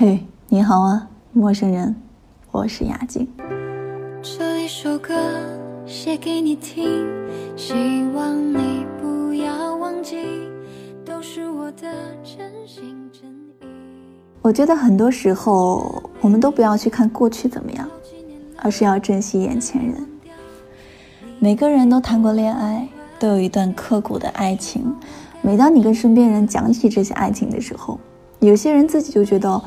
嘿，你好啊，陌生人，我是雅静。这一首歌写给你听，希望你不要忘记，都是我的真心真意。我觉得很多时候，我们都不要去看过去怎么样，而是要珍惜眼前人。每个人都谈过恋爱，都有一段刻骨的爱情。每当你跟身边人讲起这些爱情的时候，有些人自己就觉得。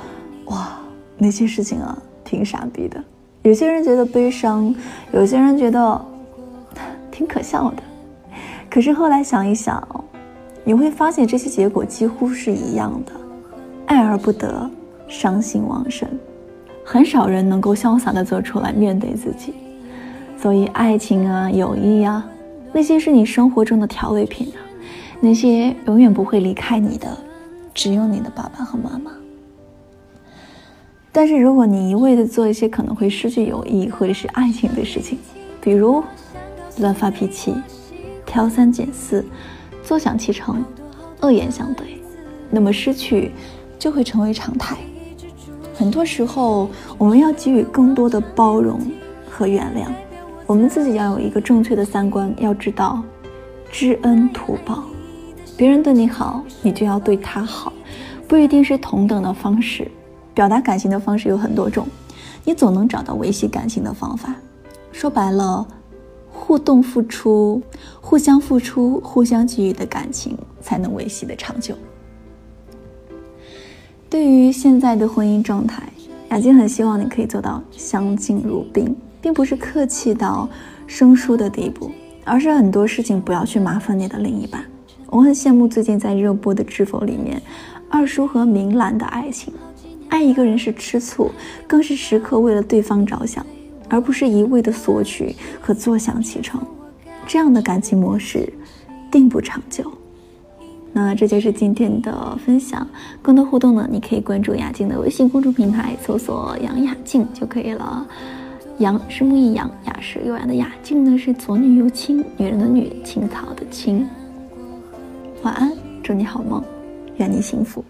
哇，那些事情啊，挺傻逼的。有些人觉得悲伤，有些人觉得挺可笑的。可是后来想一想，你会发现这些结果几乎是一样的：爱而不得，伤心忘身。很少人能够潇洒的走出来面对自己。所以，爱情啊，友谊啊，那些是你生活中的调味品啊。那些永远不会离开你的，只有你的爸爸和妈妈。但是，如果你一味的做一些可能会失去友谊或者是爱情的事情，比如乱发脾气、挑三拣四、坐享其成、恶言相对，那么失去就会成为常态。很多时候，我们要给予更多的包容和原谅。我们自己要有一个正确的三观，要知道知恩图报。别人对你好，你就要对他好，不一定是同等的方式。表达感情的方式有很多种，你总能找到维系感情的方法。说白了，互动付出、互相付出、互相给予的感情，才能维系的长久。对于现在的婚姻状态，雅静很希望你可以做到相敬如宾，并不是客气到生疏的地步，而是很多事情不要去麻烦你的另一半。我很羡慕最近在热播的《知否》里面，二叔和明兰的爱情。爱一个人是吃醋，更是时刻为了对方着想，而不是一味的索取和坐享其成。这样的感情模式，定不长久。那这就是今天的分享。更多互动呢，你可以关注雅静的微信公众平台，搜索“杨雅静”就可以了。杨是木易杨，雅是优雅的雅，静呢是左女右青，女人的女，青草的青。晚安，祝你好梦，愿你幸福。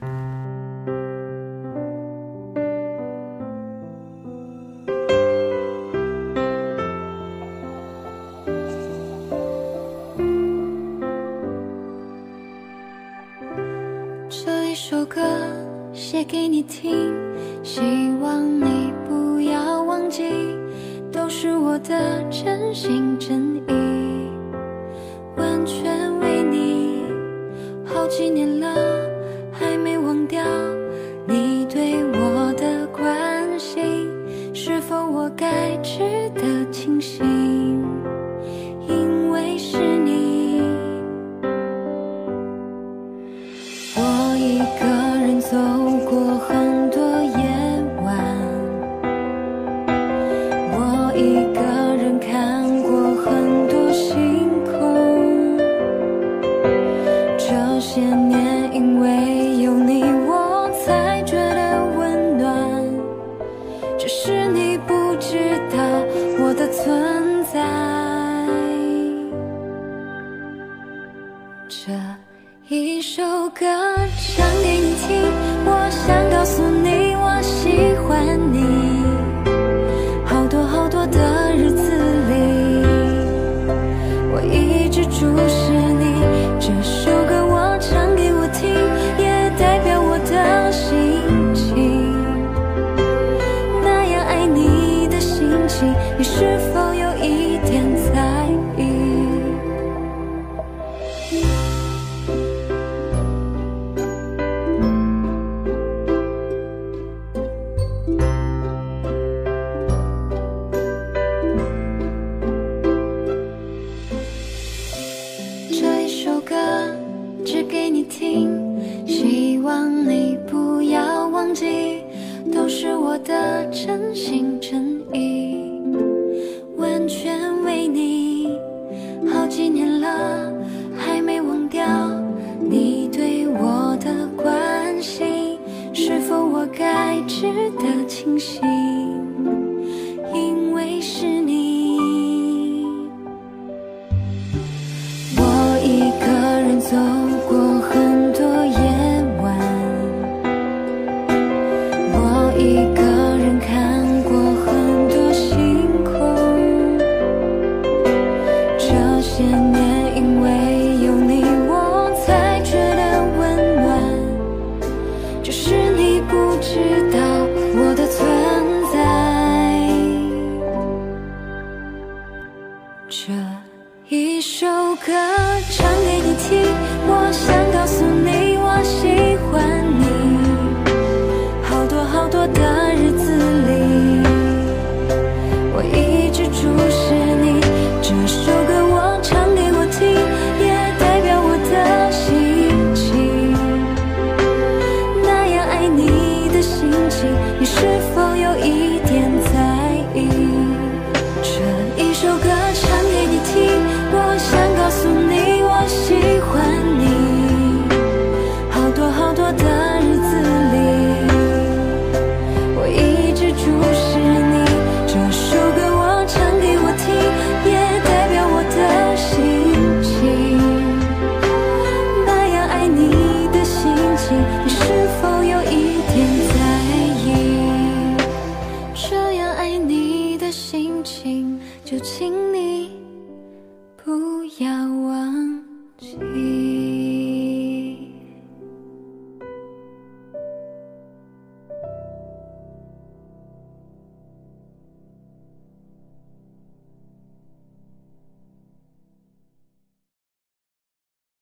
一首歌写给你听，希望你不要忘记，都是我的真心真意，完全你不知道全为你。好几年了，还没忘掉你对我的关心，是否我该值得庆幸？是你不知道